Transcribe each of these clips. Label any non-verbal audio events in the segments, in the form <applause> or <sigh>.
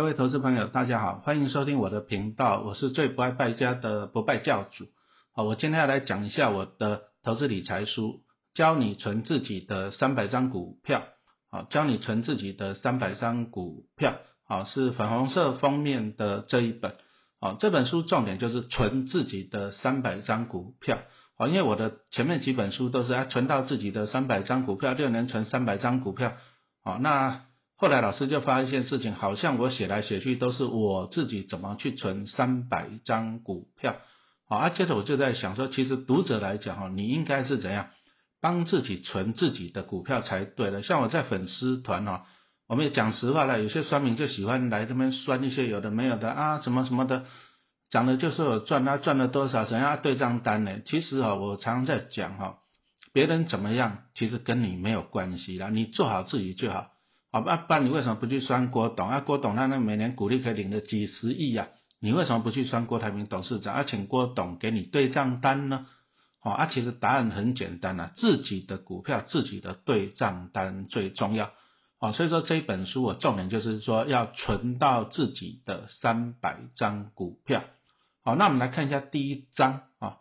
各位投资朋友，大家好，欢迎收听我的频道，我是最不爱败家的不败教主。好，我今天要来讲一下我的投资理财书，教你存自己的三百张股票。好，教你存自己的三百张股票。好，是粉红色封面的这一本。好，这本书重点就是存自己的三百张股票。好，因为我的前面几本书都是啊存到自己的三百张股票，六年存三百张股票。好，那。后来老师就发现一件事情，好像我写来写去都是我自己怎么去存三百张股票，好，啊，接着我就在想说，其实读者来讲哈，你应该是怎样帮自己存自己的股票才对的。像我在粉丝团哈，我们也讲实话了，有些酸民就喜欢来这边酸一些有的没有的啊，什么什么的，讲的就是我赚啊赚了多少，怎样对账单呢？其实哈，我常常在讲哈，别人怎么样，其实跟你没有关系啦，你做好自己就好。好，那不然你为什么不去酸郭董啊？郭董他那每年股利可以领了几十亿呀，你为什么不去酸郭台铭董事长，而请郭董给你对账单呢？好，啊，其实答案很简单啊，自己的股票自己的对账单最重要。好，所以说这一本书我重点就是说要存到自己的三百张股票。好，那我们来看一下第一章啊，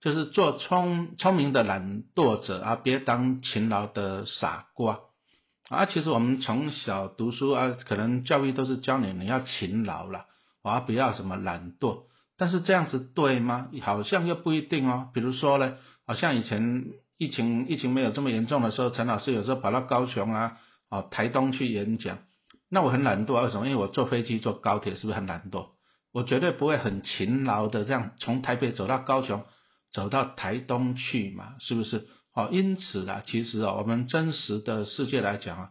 就是做聪聪明的懒惰者啊，别当勤劳的傻瓜。啊，其实我们从小读书啊，可能教育都是教你你要勤劳了，啊，不要什么懒惰。但是这样子对吗？好像又不一定哦。比如说呢，好像以前疫情疫情没有这么严重的时候，陈老师有时候跑到高雄啊，哦，台东去演讲，那我很懒惰，为什么？因为我坐飞机坐高铁是不是很懒惰？我绝对不会很勤劳的这样从台北走到高雄，走到台东去嘛，是不是？哦，因此啊，其实啊，我们真实的世界来讲啊，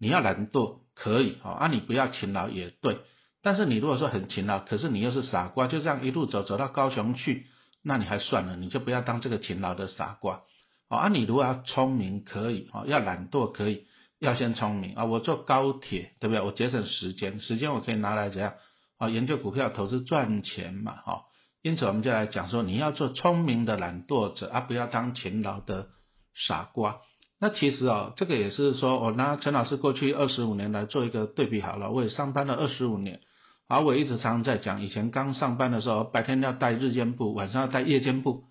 你要懒惰可以，哦，啊，你不要勤劳也对。但是你如果说很勤劳，可是你又是傻瓜，就这样一路走走到高雄去，那你还算了，你就不要当这个勤劳的傻瓜。哦，啊，你如果要聪明可以，哦，要懒惰可以，要先聪明啊。我坐高铁，对不对？我节省时间，时间我可以拿来怎样？啊，研究股票投资赚钱嘛，哈。因此我们就来讲说，你要做聪明的懒惰者啊，不要当勤劳的。傻瓜，那其实哦，这个也是说，我拿陈老师过去二十五年来做一个对比好了。我也上班了二十五年，而我一直常常在讲，以前刚上班的时候，白天要带日间部，晚上要带夜间部，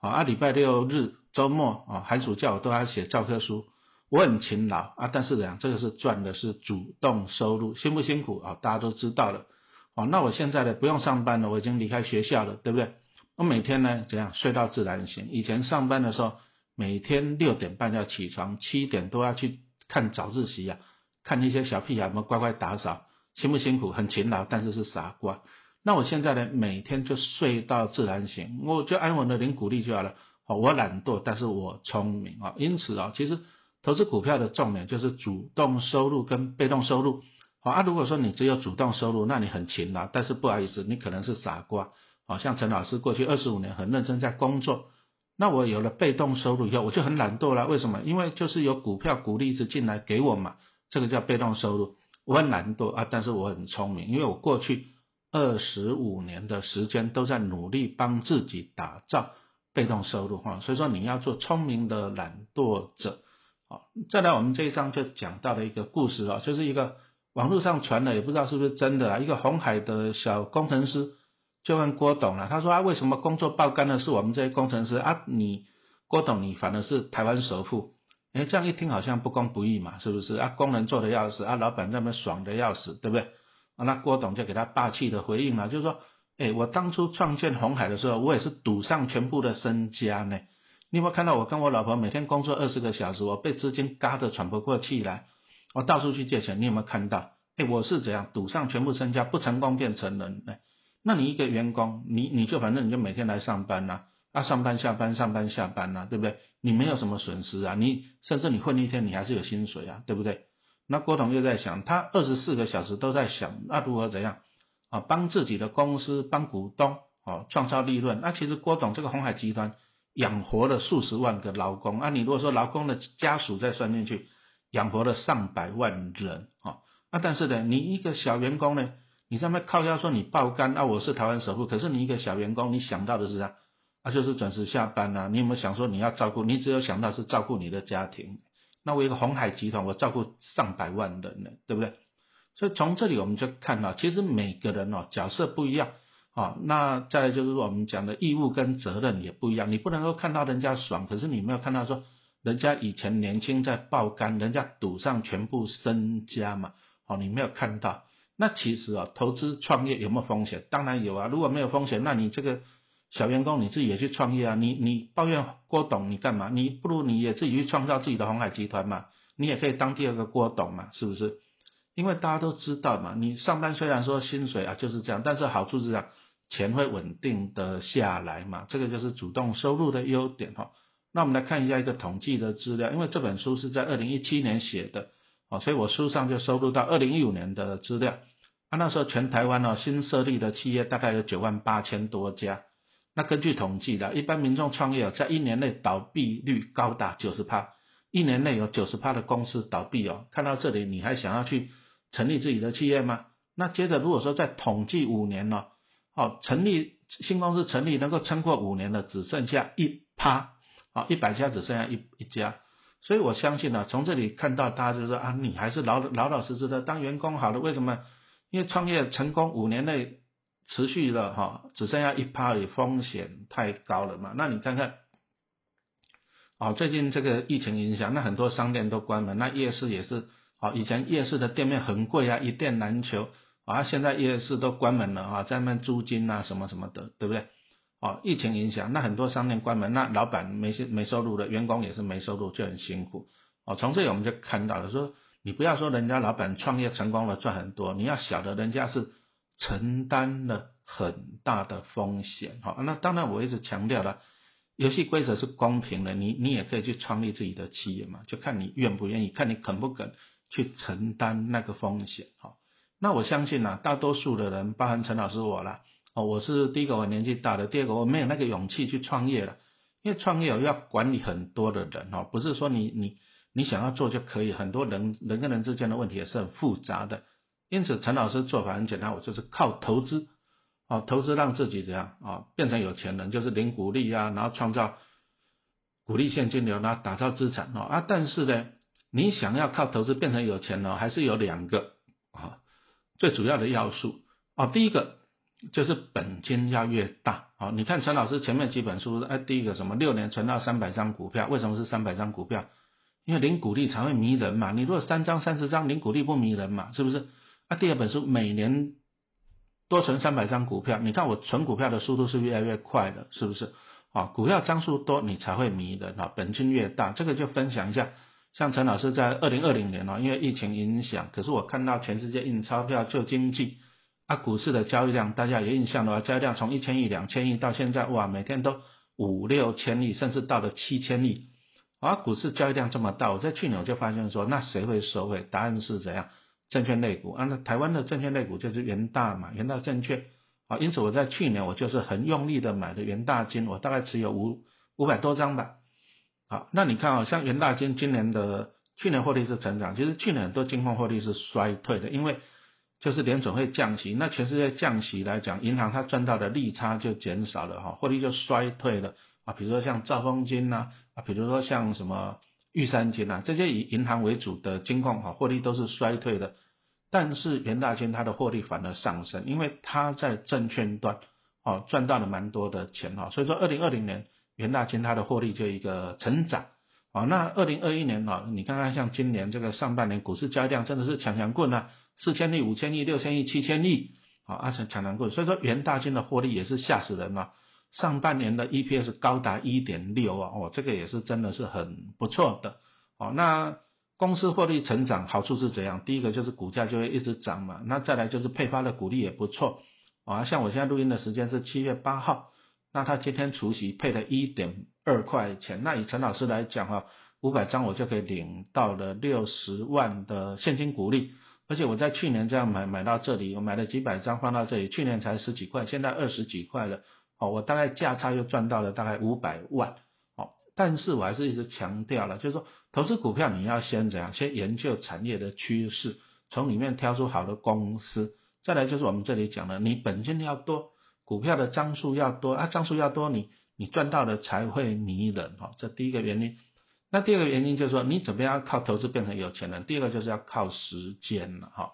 啊，礼拜六日、周末啊，寒暑假我都要写教科书，我很勤劳啊。但是怎样，这个是赚的是主动收入，辛不辛苦啊？大家都知道了。哦，那我现在呢，不用上班了，我已经离开学校了，对不对？我每天呢，怎样睡到自然醒？以前上班的时候。每天六点半要起床，七点都要去看早自习呀，看那些小屁孩们乖乖打扫，辛不辛苦？很勤劳，但是是傻瓜。那我现在呢，每天就睡到自然醒，我就安稳的领股利就好了。好，我懒惰，但是我聪明啊。因此啊，其实投资股票的重点就是主动收入跟被动收入。好啊，如果说你只有主动收入，那你很勤劳，但是不好意思，你可能是傻瓜。好像陈老师过去二十五年很认真在工作。那我有了被动收入以后，我就很懒惰了。为什么？因为就是有股票股利一直进来给我嘛，这个叫被动收入。我很懒惰啊，但是我很聪明，因为我过去二十五年的时间都在努力帮自己打造被动收入哈。所以说你要做聪明的懒惰者。好，再来我们这一章就讲到了一个故事啊，就是一个网络上传的，也不知道是不是真的啊，一个红海的小工程师。就问郭董了，他说啊，为什么工作爆肝的是我们这些工程师啊？你郭董你反而是台湾首富，哎，这样一听好像不公不义嘛，是不是啊？工人做的要死啊，老板那么爽的要死，对不对？啊，那郭董就给他霸气的回应了，就是说，哎，我当初创建红海的时候，我也是赌上全部的身家呢。你有没有看到我跟我老婆每天工作二十个小时，我被资金嘎得喘不过气来，我到处去借钱，你有没有看到？哎，我是怎样赌上全部身家，不成功变成人呢？那你一个员工，你你就反正你就每天来上班呐，啊上班下班上班下班呐，对不对？你没有什么损失啊，你甚至你混一天你还是有薪水啊，对不对？那郭董又在想，他二十四个小时都在想，那如何怎样啊帮自己的公司帮股东哦创造利润？那其实郭董这个红海集团养活了数十万个劳工啊，你如果说劳工的家属再算进去，养活了上百万人啊，那但是呢，你一个小员工呢？你上面靠腰说你爆肝啊，我是台湾首富，可是你一个小员工，你想到的是啥？啊，就是准时下班呐。你有没有想说你要照顾？你只有想到是照顾你的家庭。那我一个红海集团，我照顾上百万人呢，对不对？所以从这里我们就看到，其实每个人哦角色不一样啊。那再来就是说我们讲的义务跟责任也不一样，你不能够看到人家爽，可是你没有看到说人家以前年轻在爆肝，人家赌上全部身家嘛，哦，你没有看到。那其实啊，投资创业有没有风险？当然有啊。如果没有风险，那你这个小员工你自己也去创业啊。你你抱怨郭董你干嘛？你不如你也自己去创造自己的红海集团嘛。你也可以当第二个郭董嘛，是不是？因为大家都知道嘛，你上班虽然说薪水啊就是这样，但是好处是这样，钱会稳定的下来嘛。这个就是主动收入的优点哈。那我们来看一下一个统计的资料，因为这本书是在二零一七年写的哦，所以我书上就收录到二零一五年的资料。啊，那时候全台湾哦，新设立的企业大概有九万八千多家。那根据统计的，一般民众创业在一年内倒闭率高达九十趴，一年内有九十趴的公司倒闭哦。看到这里，你还想要去成立自己的企业吗？那接着如果说再统计五年呢，哦，成立新公司成立能够撑过五年的只剩下一趴，啊，一百家只剩下一一家。所以我相信呢，从这里看到大家就是啊，你还是老老老实实的当员工好了。为什么？因为创业成功五年内持续了哈，只剩下一趴，已，风险太高了嘛。那你看看，哦，最近这个疫情影响，那很多商店都关门，那夜市也是，哦，以前夜市的店面很贵啊，一店难求，啊，现在夜市都关门了啊，在那租金啊什么什么的，对不对？哦，疫情影响，那很多商店关门，那老板没没收入的，员工也是没收入，就很辛苦。哦，从这里我们就看到了说。你不要说人家老板创业成功了赚很多，你要晓得人家是承担了很大的风险，好，那当然我一直强调了，游戏规则是公平的，你你也可以去创立自己的企业嘛，就看你愿不愿意，看你肯不肯去承担那个风险，好，那我相信呢，大多数的人，包含陈老师我啦，哦，我是第一个我年纪大的，第二个我没有那个勇气去创业了，因为创业要管理很多的人哦，不是说你你。你想要做就可以，很多人人跟人之间的问题也是很复杂的，因此陈老师做法很简单，我就是靠投资，哦，投资让自己怎样？啊，变成有钱人，就是领股利啊，然后创造股利现金流，然后打造资产。哦啊，但是呢，你想要靠投资变成有钱呢，还是有两个。啊最主要的要素。哦，第一个就是本金要越大啊，你看陈老师前面几本书，哎，第一个什么六年存到三百张股票，为什么是三百张股票？因为零股利才会迷人嘛，你如果三张三十张零股利不迷人嘛，是不是？啊，第二本书每年多存三百张股票，你看我存股票的速度是越来越快的，是不是？啊，股票张数多你才会迷人啊，本金越大，这个就分享一下。像陈老师在二零二零年哦，因为疫情影响，可是我看到全世界印钞票救经济，啊，股市的交易量大家有印象的话，交易量从一千亿两千亿到现在哇，每天都五六千亿，甚至到了七千亿。而股市交易量这么大，我在去年我就发现说，那谁会收回？答案是怎样？证券类股啊，那台湾的证券类股就是元大嘛，元大证券啊，因此我在去年我就是很用力的买的元大金，我大概持有五五百多张吧。好，那你看啊，像元大金今年的去年获利是成长，其实去年很多金控获利是衰退的，因为就是联总会降息，那全世界降息来讲，银行它赚到的利差就减少了哈，获利就衰退了。啊，比如说像兆丰金呐，啊，比如说像什么玉山金呐，这些以银行为主的金控哈，获利都是衰退的。但是元大金它的获利反而上升，因为它在证券端哦赚到了蛮多的钱哈，所以说二零二零年元大金它的获利就一个成长。啊，那二零二一年啊，你看看像今年这个上半年股市交易量真的是强强棍啊，四千亿、五千亿、六千亿、七千亿，啊，阿成强强棍，所以说元大金的获利也是吓死人了。上半年的 EPS 高达一点六啊，哦，这个也是真的是很不错的哦。那公司获利成长好处是怎样？第一个就是股价就会一直涨嘛，那再来就是配发的股利也不错啊。像我现在录音的时间是七月八号，那他今天除夕配了一点二块钱，那以陈老师来讲哈，五百张我就可以领到了六十万的现金股利，而且我在去年这样买买到这里，我买了几百张放到这里，去年才十几块，现在二十几块了。哦，我大概价差又赚到了大概五百万，哦，但是我还是一直强调了，就是说投资股票你要先怎样，先研究产业的趋势，从里面挑出好的公司，再来就是我们这里讲的，你本金要多，股票的张数要多啊，张数要多，你你赚到的才会迷人，哦，这第一个原因。那第二个原因就是说，你怎么样靠投资变成有钱人？第二个就是要靠时间了，哈。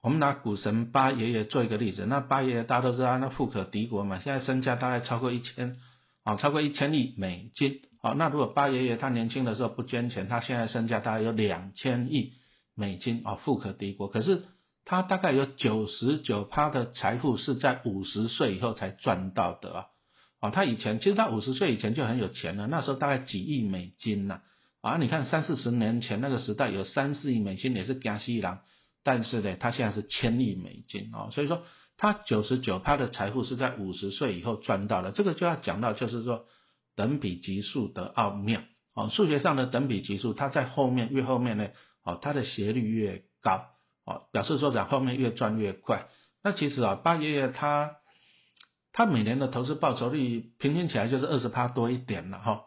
我们拿股神八爷爷做一个例子，那八爷爷大家都知道，那富可敌国嘛，现在身价大概超过一千，啊，超过一千亿美金，好，那如果八爷爷他年轻的时候不捐钱，他现在身价大概有两千亿美金，啊，富可敌国。可是他大概有九十九趴的财富是在五十岁以后才赚到的啊，啊，他以前其实他五十岁以前就很有钱了，那时候大概几亿美金呐。啊，你看三四十年前那个时代有三四亿美金也是加西郎，但是呢，他现在是千亿美金啊，所以说他九十九趴的财富是在五十岁以后赚到的，这个就要讲到就是说等比级数的奥妙啊，数学上的等比级数，它在后面越后面呢，哦，它的斜率越高哦，表示说在后面越赚越快。那其实啊，八爷爷他他每年的投资报酬率平均起来就是二十趴多一点了哈。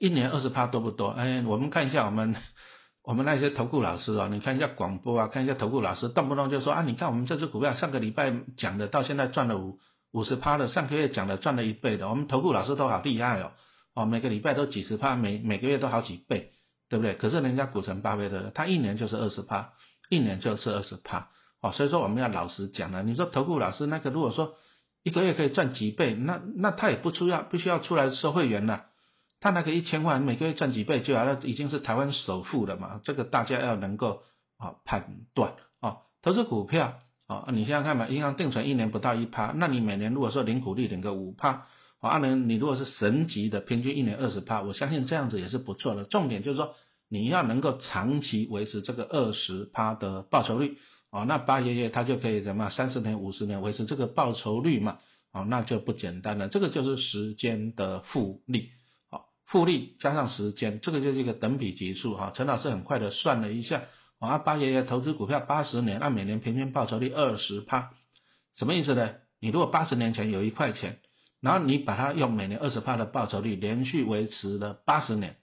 一年二十趴多不多？哎，我们看一下我们 <laughs> 我们那些投顾老师啊，你看一下广播啊，看一下投顾老师，动不动就说啊，你看我们这只股票上个礼拜讲的，到现在赚了五五十趴的，上个月讲的赚了一倍的，我们投顾老师都好厉害哦，哦，每个礼拜都几十趴，每每个月都好几倍，对不对？可是人家股神巴菲特，他一年就是二十趴，一年就是二十趴，哦，所以说我们要老实讲了，你说投顾老师那个如果说一个月可以赚几倍，那那他也不出要必须要出来收会员了。他那个一千万每个月赚几倍，就好像已经是台湾首富了嘛？这个大家要能够啊判断啊，投资股票啊，你想想看嘛，银行定存一年不到一趴，那你每年如果说领股利领个五趴，啊，那你如果是神级的，平均一年二十趴，我相信这样子也是不错的。重点就是说你要能够长期维持这个二十趴的报酬率啊，那八爷爷他就可以什么三十年、五十年维持这个报酬率嘛？哦，那就不简单了，这个就是时间的复利。复利加上时间，这个就是一个等比级数哈。陈老师很快的算了一下，啊，八爷爷投资股票八十年，按每年平均报酬率二十趴，什么意思呢？你如果八十年前有一块钱，然后你把它用每年二十趴的报酬率连续维持了八十年，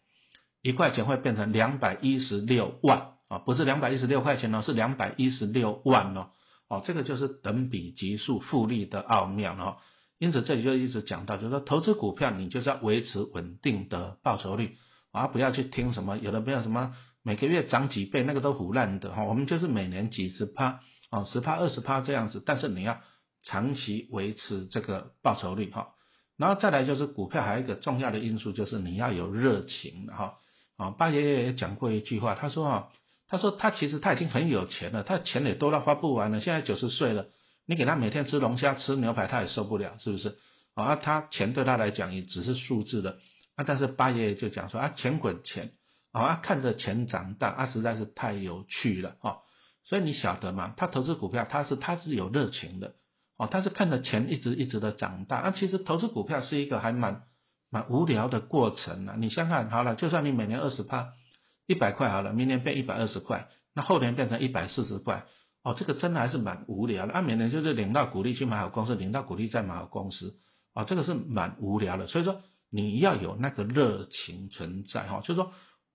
一块钱会变成两百一十六万啊，不是两百一十六块钱哦，是两百一十六万哦，哦，这个就是等比级数复利的奥妙哦。因此这里就一直讲到，就是说投资股票，你就是要维持稳定的报酬率，啊，不要去听什么有的没有什么每个月涨几倍，那个都胡乱的哈。我们就是每年几十趴，啊，十趴二十趴这样子，但是你要长期维持这个报酬率哈。然后再来就是股票还有一个重要的因素，就是你要有热情哈。啊，八爷爷也讲过一句话，他说啊，他说他其实他已经很有钱了，他钱也多到花不完了，现在九十岁了。你给他每天吃龙虾、吃牛排，他也受不了，是不是？啊，他钱对他来讲也只是数字的。啊，但是八爷爷就讲说啊，钱滚钱，啊，看着钱长大，啊，实在是太有趣了，啊，所以你晓得吗？他投资股票，他是他是有热情的，哦，他是看着钱一直一直的长大。那其实投资股票是一个还蛮蛮无聊的过程啊。你想想好了，就算你每年二十趴，一百块好了，明年变一百二十块，那后年变成一百四十块。哦，这个真的还是蛮无聊的。按每年就是领到股利去买好公司，领到股利再买好公司，啊，这个是蛮无聊的。所以说你要有那个热情存在哈。就是说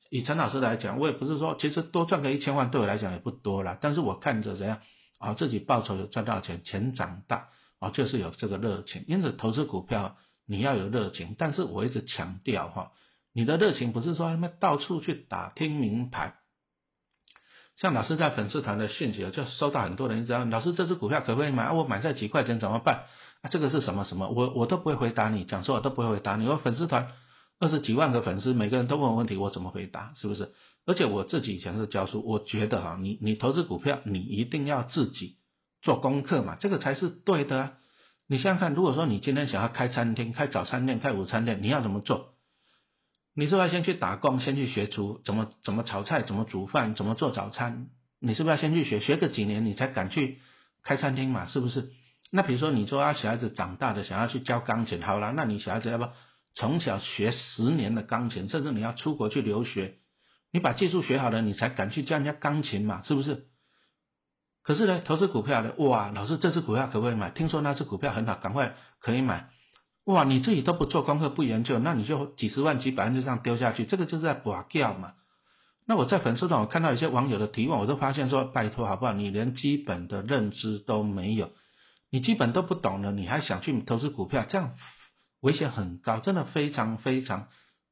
以陈老师来讲，我也不是说其实多赚个一千万对我来讲也不多了，但是我看着怎样啊，自己报酬有赚到钱，钱长大啊，就是有这个热情。因此投资股票你要有热情，但是我一直强调哈，你的热情不是说他妈到处去打听名牌。像老师在粉丝团的讯息，就收到很多人道老师这只股票可不可以买？我买在几块钱怎么办？啊，这个是什么什么？我我都不会回答你，讲说我都不会回答你。我粉丝团二十几万个粉丝，每个人都问问题，我怎么回答？是不是？而且我自己以前是教书，我觉得哈，你你投资股票，你一定要自己做功课嘛，这个才是对的。你想想看，如果说你今天想要开餐厅、开早餐店、开午餐店，你要怎么做？你是不是要先去打工，先去学厨怎么怎么炒菜，怎么煮饭，怎么做早餐？你是不是要先去学学个几年，你才敢去开餐厅嘛？是不是？那比如说你说啊，小孩子长大的想要去教钢琴，好了，那你小孩子要不从小学十年的钢琴，甚至你要出国去留学，你把技术学好了，你才敢去教人家钢琴嘛？是不是？可是呢，投资股票的，哇，老师这只股票可不可以买？听说那只股票很好，赶快可以买。哇，你自己都不做功课不研究，那你就几十万几百万就这样丢下去，这个就是在拔掉嘛。那我在粉丝团我看到一些网友的提问，我都发现说，拜托好不好？你连基本的认知都没有，你基本都不懂了，你还想去投资股票，这样危险很高，真的非常非常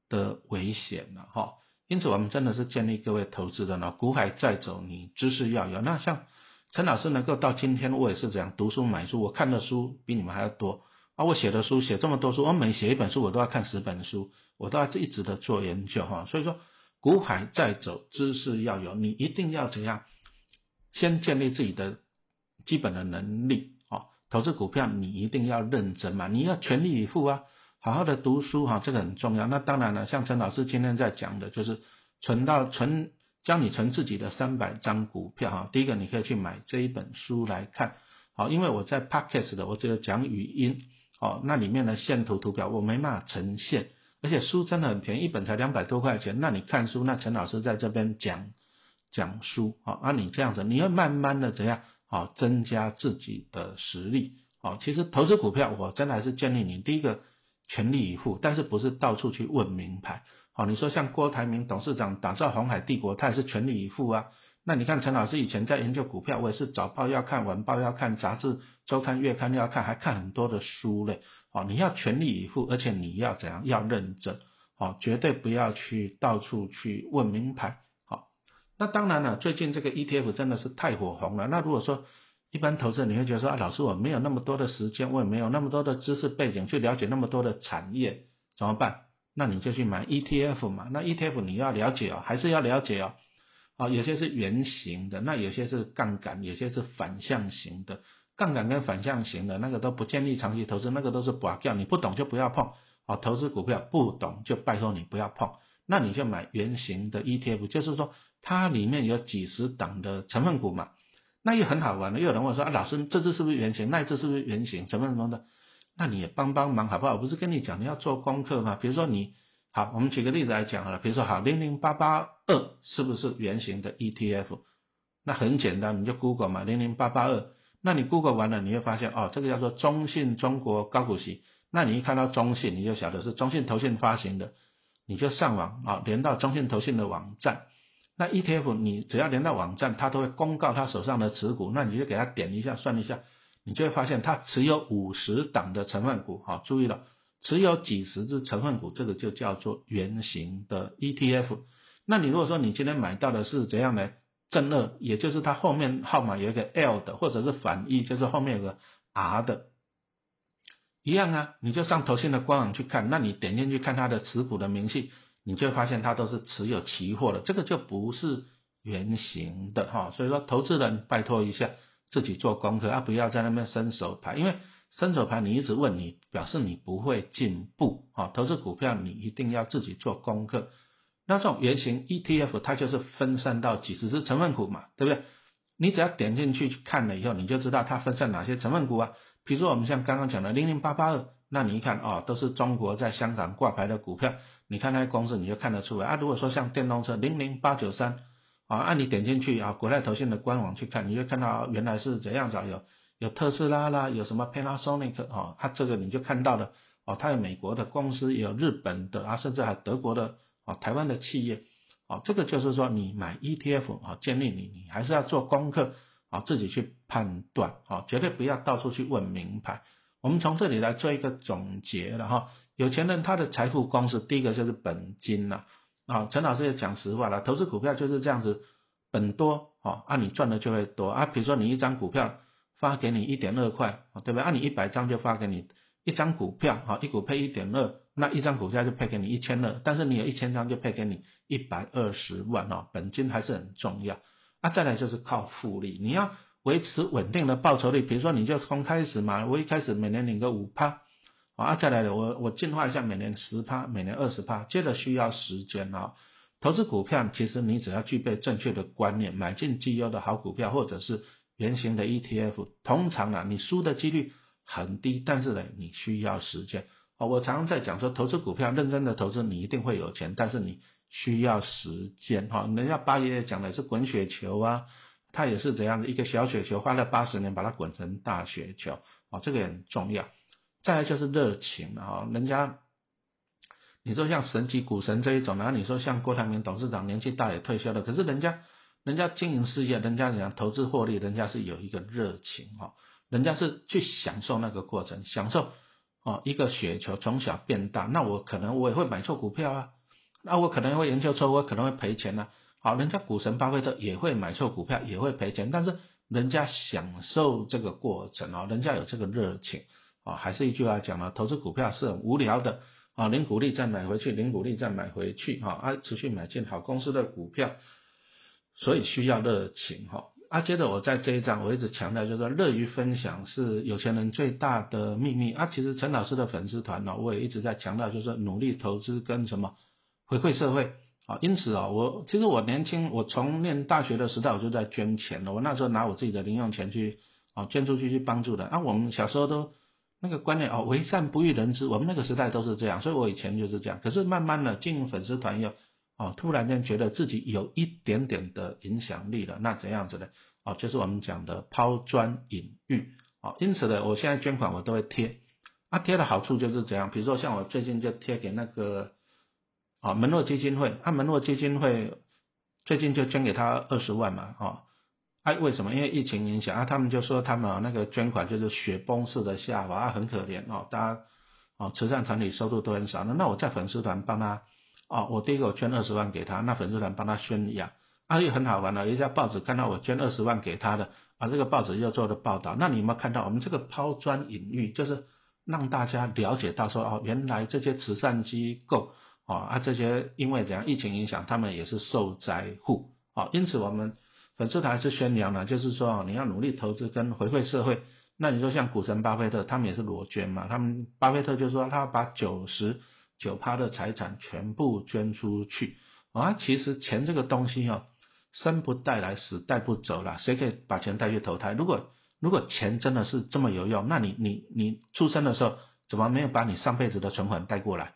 的危险了哈。因此，我们真的是建议各位投资人呢，股海在走，你知识要有。那像陈老师能够到今天，我也是这样读书买书，我看的书比你们还要多啊！我写的书写这么多书，我每写一本书，我都要看十本书，我都要一直的做研究哈。所以说，股海在走，知识要有，你一定要怎样？先建立自己的基本的能力啊！投资股票你一定要认真嘛，你要全力以赴啊！好好的读书哈，这个很重要。那当然了，像陈老师今天在讲的，就是存到存。教你存自己的三百张股票哈，第一个你可以去买这一本书来看，好，因为我在 podcast 的，我只有讲语音，哦，那里面的线图图表我没办法呈现，而且书真的很便宜，一本才两百多块钱，那你看书，那陈老师在这边讲讲书，好，啊，你这样子，你要慢慢的怎样，哦，增加自己的实力，哦，其实投资股票，我真的还是建议你，第一个全力以赴，但是不是到处去问名牌。好，你说像郭台铭董事长打造红海帝国，他也是全力以赴啊。那你看陈老师以前在研究股票，我也是早报要看，晚报要看，杂志、周刊、月刊要看，还看很多的书嘞。哦，你要全力以赴，而且你要怎样？要认真。哦，绝对不要去到处去问名牌。好，那当然了，最近这个 ETF 真的是太火红了。那如果说一般投资人，你会觉得说啊，老师我没有那么多的时间，我也没有那么多的知识背景去了解那么多的产业，怎么办？那你就去买 ETF 嘛，那 ETF 你要了解哦，还是要了解哦，啊，有些是圆形的，那有些是杠杆，有些是反向型的，杠杆跟反向型的那个都不建议长期投资，那个都是保掉，你不懂就不要碰，啊，投资股票不懂就拜托你不要碰，那你就买圆形的 ETF，就是说它里面有几十档的成分股嘛，那也很好玩的，又有人问说啊，老师这只是不是圆形，那只是不是圆形，成分什么的？那你也帮帮忙好不好？不是跟你讲你要做功课吗？比如说你好，我们举个例子来讲好了。比如说好，零零八八二是不是圆形的 ETF？那很简单，你就 Google 嘛，零零八八二。那你 Google 完了，你会发现哦，这个叫做中信中国高股息。那你一看到中信，你就晓得是中信投信发行的，你就上网啊，连到中信投信的网站。那 ETF 你只要连到网站，它都会公告他手上的持股，那你就给他点一下，算一下。你就会发现它持有五十档的成分股，好，注意了，持有几十只成分股，这个就叫做圆形的 ETF。那你如果说你今天买到的是怎样的正二，也就是它后面号码有一个 L 的，或者是反义，就是后面有个 R 的，一样啊，你就上投信的官网去看，那你点进去看它的持股的明细，你就会发现它都是持有期货的，这个就不是圆形的哈。所以说，投资人拜托一下。自己做功课啊，不要在那边伸手牌，因为伸手牌你一直问你，表示你不会进步啊。投资股票你一定要自己做功课。那这种圆形 ETF 它就是分散到几十只成分股嘛，对不对？你只要点进去看了以后，你就知道它分散哪些成分股啊。比如说我们像刚刚讲的零零八八二，那你一看哦，都是中国在香港挂牌的股票，你看那些公司你就看得出来啊。如果说像电动车零零八九三。啊，按你点进去啊，国泰投信的官网去看，你就看到原来是怎样子，有有特斯拉啦，有什么 Panasonic 啊，它这个你就看到了，哦，它有美国的公司，也有日本的啊，甚至还德国的啊，台湾的企业，啊，这个就是说你买 ETF 啊，建议你你还是要做功课啊，自己去判断啊，绝对不要到处去问名牌。我们从这里来做一个总结了哈，有钱人他的财富光是第一个就是本金了。啊，陈老师也讲实话了，投资股票就是这样子，本多哦，那你赚的就会多啊。比如说你一张股票发给你一点二块，对不对？按你一百张就发给你一张股票，哈，一股配一点二，那一张股票就配给你一千二，但是你有一千张就配给你一百二十万哦，本金还是很重要啊。再来就是靠复利，你要维持稳定的报酬率，比如说你就从开始嘛，我一开始每年领个五趴。啊，再来的我我进化一下，每年十趴，每年二十趴，接着需要时间啊。投资股票，其实你只要具备正确的观念，买进绩优的好股票，或者是圆形的 ETF，通常啊，你输的几率很低，但是呢，你需要时间。啊，我常常在讲说，投资股票，认真的投资，你一定会有钱，但是你需要时间。哈，人家八爷爷讲的是滚雪球啊，他也是怎样的一个小雪球，花了八十年把它滚成大雪球。啊，这个很重要。再来就是热情啊，人家你说像神级股神这一种，然后你说像郭台铭董事长年纪大也退休了，可是人家人家经营事业，人家讲投资获利，人家是有一个热情哈，人家是去享受那个过程，享受哦一个雪球从小变大，那我可能我也会买错股票啊，那我可能会研究错，我可能会赔钱呢。好，人家股神巴菲特也会买错股票，也会赔钱，但是人家享受这个过程哦，人家有这个热情啊，还是一句话讲了，投资股票是很无聊的啊，零股利再买回去，零股利再买回去哈，啊，持续买进好公司的股票，所以需要热情哈。啊，接着我在这一章我一直强调，就是说乐于分享是有钱人最大的秘密啊。其实陈老师的粉丝团呢，我也一直在强调，就是努力投资跟什么回馈社会啊。因此啊，我其实我年轻，我从念大学的时代我就在捐钱了。我那时候拿我自己的零用钱去啊捐出去去帮助的啊。我们小时候都那个观念哦，为善不欲人知，我们那个时代都是这样，所以我以前就是这样。可是慢慢的进入粉丝团以后。哦，突然间觉得自己有一点点的影响力了，那怎样子呢？哦，就是我们讲的抛砖引玉。哦，因此呢，我现在捐款我都会贴。啊，贴的好处就是怎样？比如说像我最近就贴给那个啊门诺基金会，啊门诺基金会最近就捐给他二十万嘛。哦，哎为什么？因为疫情影响啊，他们就说他们那个捐款就是雪崩式的下滑，啊很可怜哦，大家哦慈善团体收入都很少。那那我在粉丝团帮他。哦，我第一个我捐二十万给他，那粉丝团帮他宣扬，啊也很好玩了。一家报纸看到我捐二十万给他的，啊这个报纸又做的报道。那你有没有看到我们这个抛砖引玉，就是让大家了解到说哦，原来这些慈善机构，哦啊这些因为怎样疫情影响，他们也是受灾户，哦因此我们粉丝团是宣扬呢，就是说你要努力投资跟回馈社会。那你说像股神巴菲特，他们也是裸捐嘛，他们巴菲特就说他把九十。九趴的财产全部捐出去啊！其实钱这个东西哦，生不带来，死带不走了。谁可以把钱带去投胎？如果如果钱真的是这么有用，那你你你出生的时候怎么没有把你上辈子的存款带过来？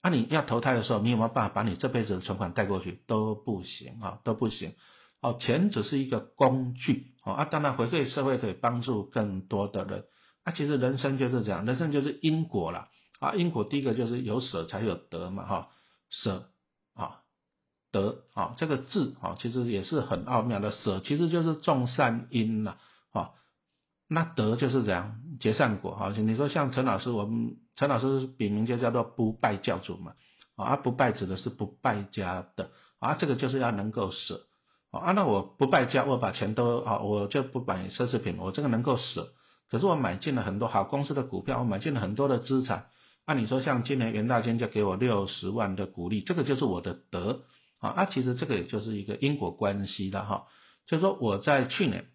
那你要投胎的时候，你有没有办法把你这辈子的存款带过去？都不行啊，都不行。哦，钱只是一个工具哦啊，当然回馈社会可以帮助更多的人。啊，其实人生就是这样，人生就是因果了。啊，因果第一个就是有舍才有得嘛，哈，舍啊，得啊，这个字啊，其实也是很奥妙的，舍其实就是种善因呐，啊，那得就是这样结善果，哈，你说像陈老师，我们陈老师笔名就叫做不败教主嘛，啊，不败指的是不败家的，啊，这个就是要能够舍，啊，那我不败家，我把钱都啊，我就不买奢侈品，我这个能够舍，可是我买进了很多好公司的股票，我买进了很多的资产。按你说，像今年元大金就给我六十万的股利，这个就是我的德啊。啊，其实这个也就是一个因果关系的哈。就是说我在去年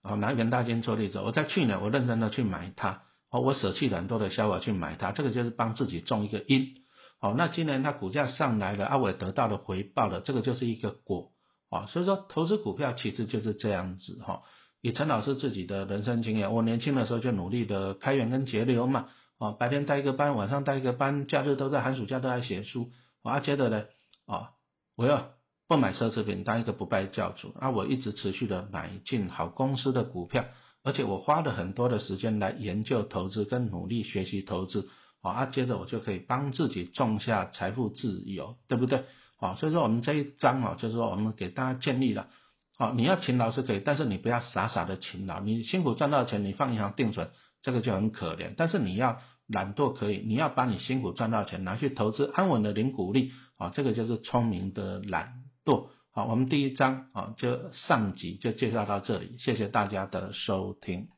啊拿元大金做例子，我在去年我认真的去买它，哦，我舍弃很多的消费去买它，这个就是帮自己种一个因。好，那今年它股价上来了，啊，我得到了回报了，这个就是一个果啊。所以说投资股票其实就是这样子哈。以陈老师自己的人生经验，我年轻的时候就努力的开源跟节流嘛。啊，白天带一个班，晚上带一个班，假日都在寒暑假都在写书。啊，接着呢，啊，我要不买奢侈品，当一个不败教主。啊，我一直持续的买进好公司的股票，而且我花了很多的时间来研究投资跟努力学习投资。啊，接着我就可以帮自己种下财富自由，对不对？啊，所以说我们这一章啊，就是说我们给大家建立了，啊，你要勤劳是可以，但是你不要傻傻的勤劳，你辛苦赚到钱，你放银行定存。这个就很可怜，但是你要懒惰可以，你要把你辛苦赚到钱拿去投资安稳的零股利啊，这个就是聪明的懒惰。好，我们第一章啊就上集就介绍到这里，谢谢大家的收听。